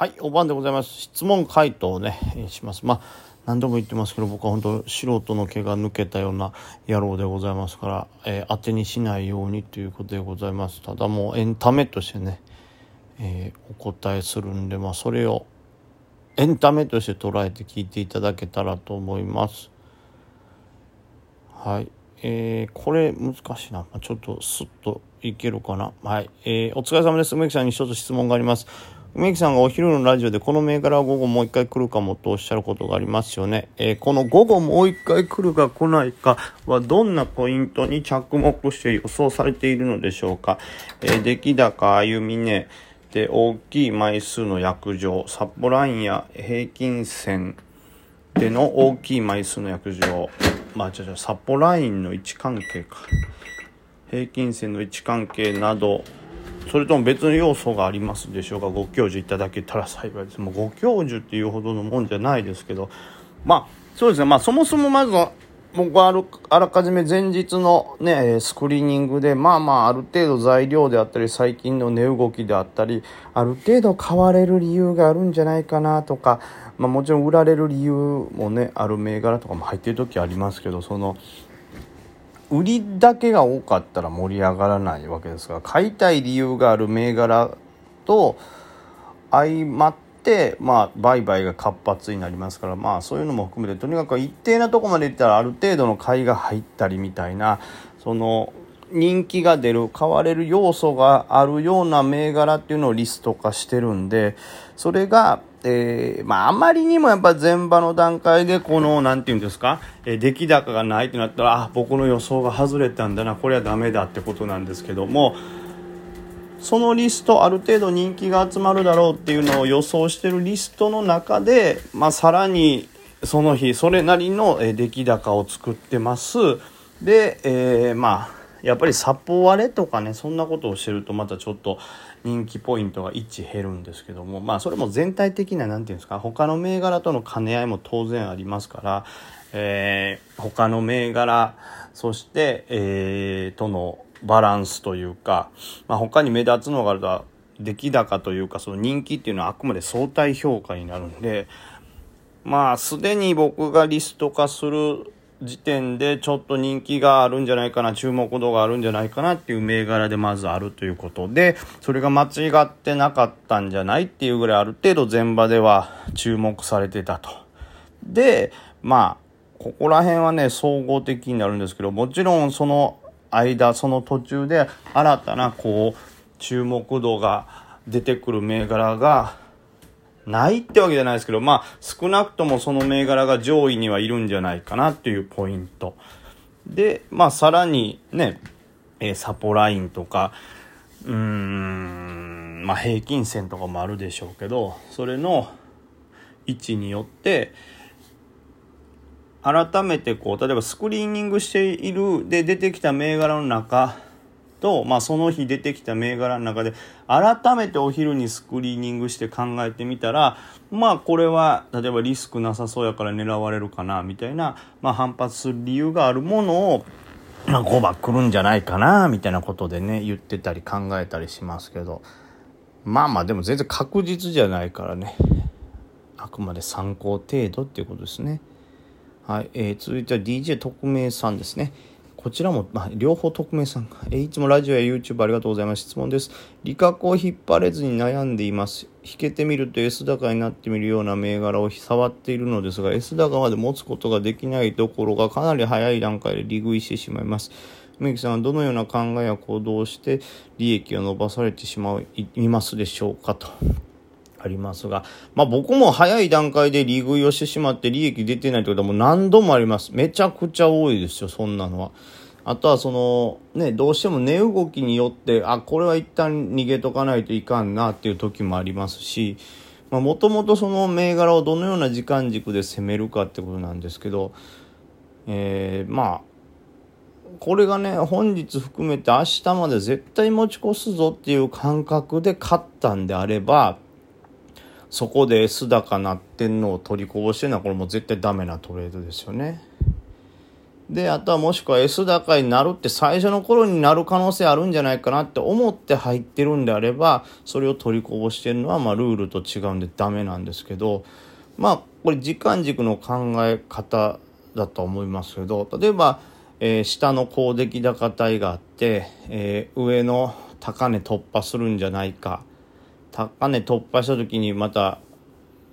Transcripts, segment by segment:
はい、お晩でございます。質問回答をね、します。まあ、何度も言ってますけど、僕は本当素人の毛が抜けたような野郎でございますから、えー、当てにしないようにということでございます。ただもうエンタメとしてね、えー、お答えするんで、まあ、それをエンタメとして捉えて聞いていただけたらと思います。はい。えー、これ難しいな。ちょっとスッといけるかな。はい。えー、お疲れ様です。梅木さんに一つ質問があります。梅木さんがお昼のラジオでこの銘柄は午後もう一回来るかもとおっしゃることがありますよね。えー、この午後もう一回来るか来ないかはどんなポイントに着目して予想されているのでしょうか。えー、出来高、歩みね、で、大きい枚数の約定、サッポラインや平均線での大きい枚数の約定、まあ、じゃじゃ、サポラインの位置関係か。平均線の位置関係など、それとも別の要素がありますでしょうか？ご教授いただけたら幸いです。もうご教授っていうほどのもんじゃないですけど。まあそうですね。まあそもそもまずは僕はあるあらかじめ前日のねスクリーニングでまあまあある程度材料であったり最近の値動きであったりある程度買われる理由があるんじゃないかなとか、まあ、もちろん売られる理由もねある銘柄とかも入ってる時ありますけどその売りだけが多かったら盛り上がらないわけですが買いたい理由がある銘柄と相まってまあ売買が活発になりますからまあそういうのも含めてとにかく一定なとこまでいったらある程度の買いが入ったりみたいなその人気が出る買われる要素があるような銘柄っていうのをリスト化してるんでそれがえー、まあ、あまりにもやっぱ前場の段階でこの、なんていうんですか、えー、出来高がないってなったら、あ、僕の予想が外れたんだな、これはダメだってことなんですけども、そのリスト、ある程度人気が集まるだろうっていうのを予想してるリストの中で、まあ、さらにその日、それなりの出来高を作ってます。で、えー、まあ、やっぱりサポ割れとかねそんなことをしてるとまたちょっと人気ポイントが1減るんですけどもまあそれも全体的な何て言うんですか他の銘柄との兼ね合いも当然ありますから、えー、他の銘柄そして、えー、とのバランスというか、まあ、他に目立つのがあると出来高というかその人気っていうのはあくまで相対評価になるんでまあすでに僕がリスト化する時点でちょっと人気があるんじゃないかな注目度があるんじゃないかなっていう銘柄でまずあるということでそれが間違ってなかったんじゃないっていうぐらいある程度前場では注目されてたと。でまあここら辺はね総合的になるんですけどもちろんその間その途中で新たなこう注目度が出てくる銘柄がないってわけじゃないですけど、まあ、少なくともその銘柄が上位にはいるんじゃないかなっていうポイント。で、まあ、さらにね、えー、サポラインとか、うーん、まあ、平均線とかもあるでしょうけど、それの位置によって、改めてこう、例えばスクリーニングしているで出てきた銘柄の中と、まあ、その日出てきた銘柄の中で改めてお昼にスクリーニングして考えてみたらまあこれは例えばリスクなさそうやから狙われるかなみたいな、まあ、反発する理由があるものを、まあ、5番来るんじゃないかなみたいなことでね言ってたり考えたりしますけどまあまあでも全然確実じゃないからねあくまで参考程度っていうことですね。はい、えー、続いては DJ 特命さんですね。こちらも、まあ、両方匿名さんえいつもラジオや YouTube ありがとうございます。質問です。利確を引っ張れずに悩んでいます。引けてみると S 高になってみるような銘柄を触っているのですが、S 高まで持つことができないところがかなり早い段階で利食いしてしまいます。梅木さんはどのような考えや行動をして利益を伸ばされてしまいますでしょうかと。ありますが、まあ僕も早い段階で利食いをしてしまって利益出てないってことはもう何度もあります。めちゃくちゃ多いですよ、そんなのは。あとはその、ね、どうしても値動きによって、あ、これは一旦逃げとかないといかんなっていう時もありますし、まあもともとその銘柄をどのような時間軸で攻めるかってことなんですけど、えー、まあ、これがね、本日含めて明日まで絶対持ち越すぞっていう感覚で勝ったんであれば、そこで S 高なってんのを取りこぼしてるのはこれも絶対ダメなトレードですよね。で、あとはもしくは S 高になるって最初の頃になる可能性あるんじゃないかなって思って入ってるんであれば、それを取りこぼしてるのは、まあルールと違うんでダメなんですけど、まあこれ時間軸の考え方だと思いますけど、例えば、えー、下の高出来高帯があって、えー、上の高値突破するんじゃないか。高値突破した時にまた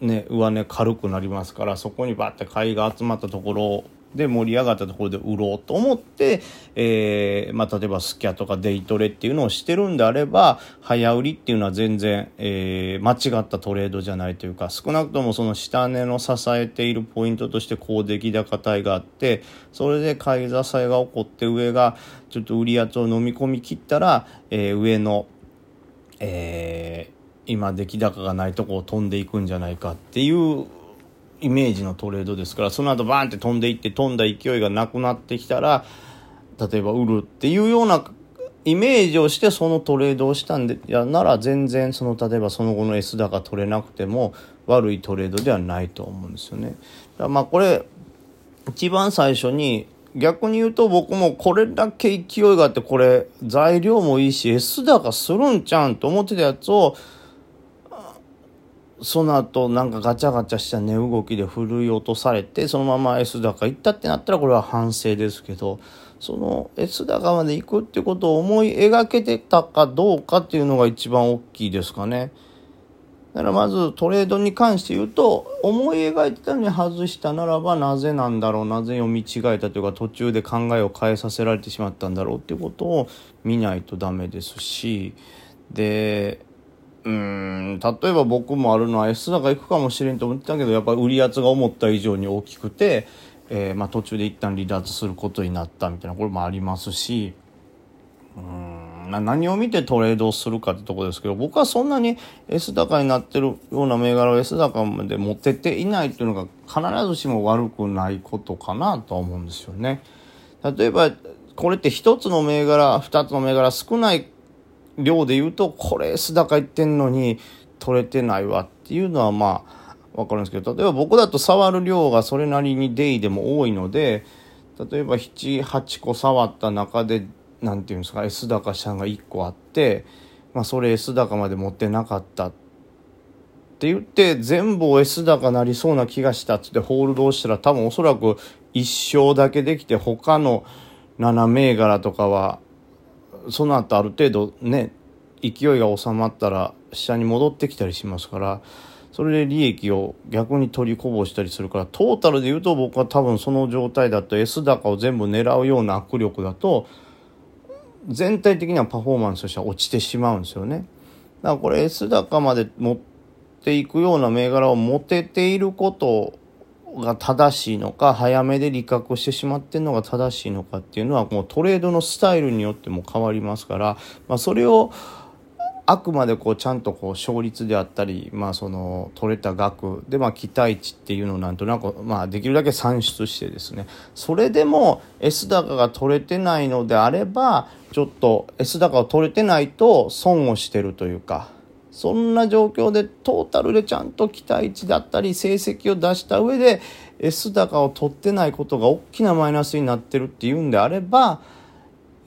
ね、上値軽くなりますから、そこにバッて買いが集まったところで盛り上がったところで売ろうと思って、えー、まあ、例えばスキャとかデイトレっていうのをしてるんであれば、早売りっていうのは全然、えー、間違ったトレードじゃないというか、少なくともその下値の支えているポイントとして高出来高帯があって、それで買い支えが起こって上がちょっと売り圧を飲み込み切ったら、えー、上の、え今出来高がないとこを飛んでいくんじゃないかっていうイメージのトレードですからその後バーンって飛んでいって飛んだ勢いがなくなってきたら例えば売るっていうようなイメージをしてそのトレードをしたんでやなら全然その例えばその後の S 高取れなくても悪いトレードではないと思うんですよね。だまあこれ一番最初に逆に言うと僕もこれだけ勢いがあってこれ材料もいいし S 高するんちゃうんと思ってたやつをその後なんかガチャガチャした値動きで振るい落とされてそのまま S 高行ったってなったらこれは反省ですけどその S 高まで行くってことを思い描けてたかどうかっていうのが一番大きいですかね。だからまずトレードに関して言うと思い描いてたのに外したならばなぜなんだろうなぜ読み違えたというか途中で考えを変えさせられてしまったんだろうっていうことを見ないとダメですしでうん例えば僕もあるのは S 高行くかもしれんと思ってたけどやっぱり売り圧が思った以上に大きくて、えー、まあ、途中で一旦離脱することになったみたいなこれもありますしうん何を見てトレードをするかってとこですけど僕はそんなに S 高になってるような銘柄を S 高まで持ってていないっていうのが必ずしも悪くないことかなとは思うんですよね。例えばこれって一つの銘柄二つの銘柄少ない量で言うと、これ須高言ってんのに取れてないわっていうのはまあ、わかるんですけど、例えば僕だと触る量がそれなりにデイでも多いので、例えば7、8個触った中で、なんていうんですか、S 高したのが1個あって、まあそれ S 高まで持ってなかったって言って、全部を S 高なりそうな気がしたっつってホールドをしたら多分おそらく1勝だけできて他の7銘柄とかはその後ある程度ね勢いが収まったら下に戻ってきたりしますからそれで利益を逆に取りこぼしたりするからトータルで言うと僕は多分その状態だと S 高を全部狙うような握力だと全体的にはパフォーマンスとしては落ちてしまうんですよね。だからこれ S 高まで持っていくような銘柄を持てていることが正しいのか早めで利確をしてしまってるのが正しいのかっていうのはもうトレードのスタイルによっても変わりますから、まあ、それをあくまでこうちゃんとこう勝率であったり、まあ、その取れた額でまあ期待値っていうのをなんとなく、まあ、できるだけ算出してですね。それでも S 高が取れてないのであればちょっと S 高を取れてないと損をしてるというかそんな状況でトータルでちゃんと期待値だったり成績を出した上で S 高を取ってないことが大きなマイナスになってるっていうんであれば、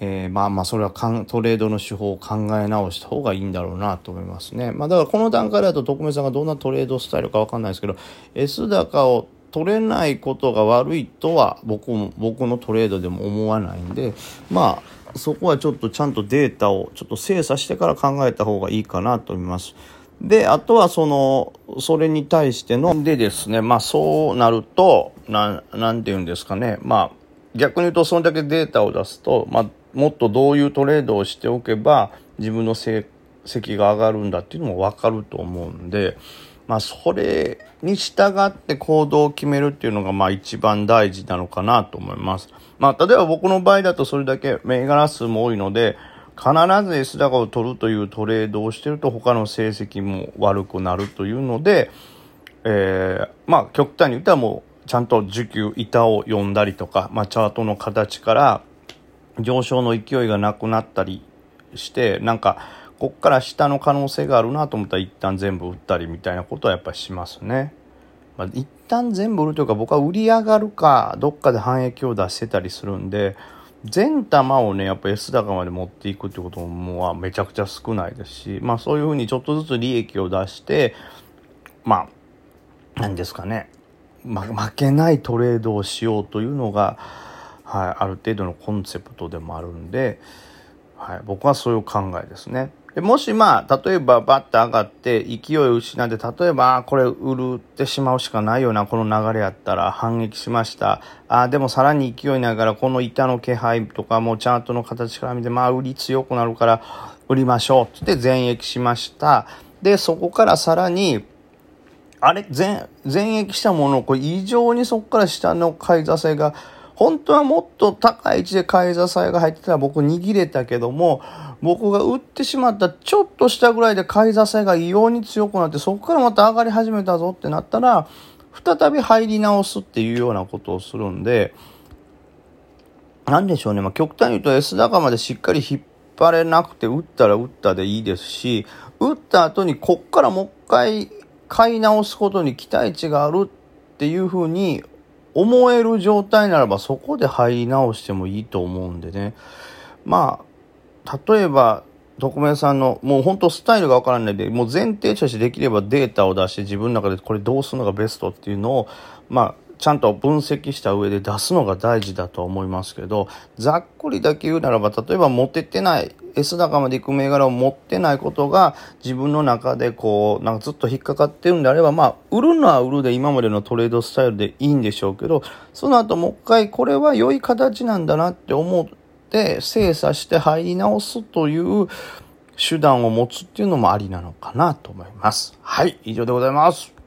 えー、まあまあそれはトレードの手法を考え直した方がいいんだろうなと思いますね。まあだからこの段階だと徳明さんがどんなトレードスタイルかわかんないですけど S 高を取れないことが悪いとは僕も僕のトレードでも思わないんでまあそこはちょっとちゃんとデータをちょっと精査してから考えた方がいいかなと思います。で、あとはその、それに対しての、でですね、まあそうなると、ななんて言うんですかね、まあ逆に言うとそれだけデータを出すと、まあもっとどういうトレードをしておけば自分の成績が上がるんだっていうのもわかると思うんで、まあそれに従って行動を決めるっていうのがまあ一番大事なのかなと思います。まあ例えば僕の場合だとそれだけ銘柄数も多いので、必ず S 高を取るというトレードをしてると他の成績も悪くなるというので、えー、まあ極端に言ったらもうちゃんと需給板を読んだりとか、まあチャートの形から上昇の勢いがなくなったりして、なんかこっから下の可能性があるなと思ったら一旦全部打ったりみたいなことはやっぱりしますね。まあ、一旦全部売るというか僕は売り上がるかどっかで反益を出してたりするんで全玉をねやっぱ S 高まで持っていくってことももうめちゃくちゃ少ないですしまあそういうふうにちょっとずつ利益を出してまあ何ですかね、ま、負けないトレードをしようというのが、はい、ある程度のコンセプトでもあるんで、はい、僕はそういう考えですね。でもしまあ、例えばバッて上がって勢いを失って、例えば、これ売るってしまうしかないような、この流れやったら反撃しました。あでもさらに勢いながら、この板の気配とかもチャートの形から見て、まあ売り強くなるから売りましょうって全益しました。で、そこからさらに、あれ、全、全益したもの、これ異常にそこから下の買い座性が、本当はもっと高い位置で買い座性が入ってたら僕握れたけども、僕が売ってしまったちょっとしたぐらいで買い支えが異様に強くなってそこからまた上がり始めたぞってなったら再び入り直すっていうようなことをするんで何でしょうね、まあ、極端に言うと S 高までしっかり引っ張れなくて打ったら打ったでいいですし打った後にこっからもう一回買い直すことに期待値があるっていうふうに思える状態ならばそこで入り直してもいいと思うんでね。まあ例えば、匿名さんの、もう本当スタイルがわからないで、もう前提としてできればデータを出して自分の中でこれどうするのがベストっていうのを、まあ、ちゃんと分析した上で出すのが大事だと思いますけど、ざっくりだけ言うならば、例えば持ててない、S 高まで行く銘柄を持ってないことが自分の中でこう、なんかずっと引っかかってるんであれば、まあ、売るのは売るで今までのトレードスタイルでいいんでしょうけど、その後もう一回これは良い形なんだなって思って精査して入り直すという手段を持つっていうのもありなのかなと思います。はい、以上でございます。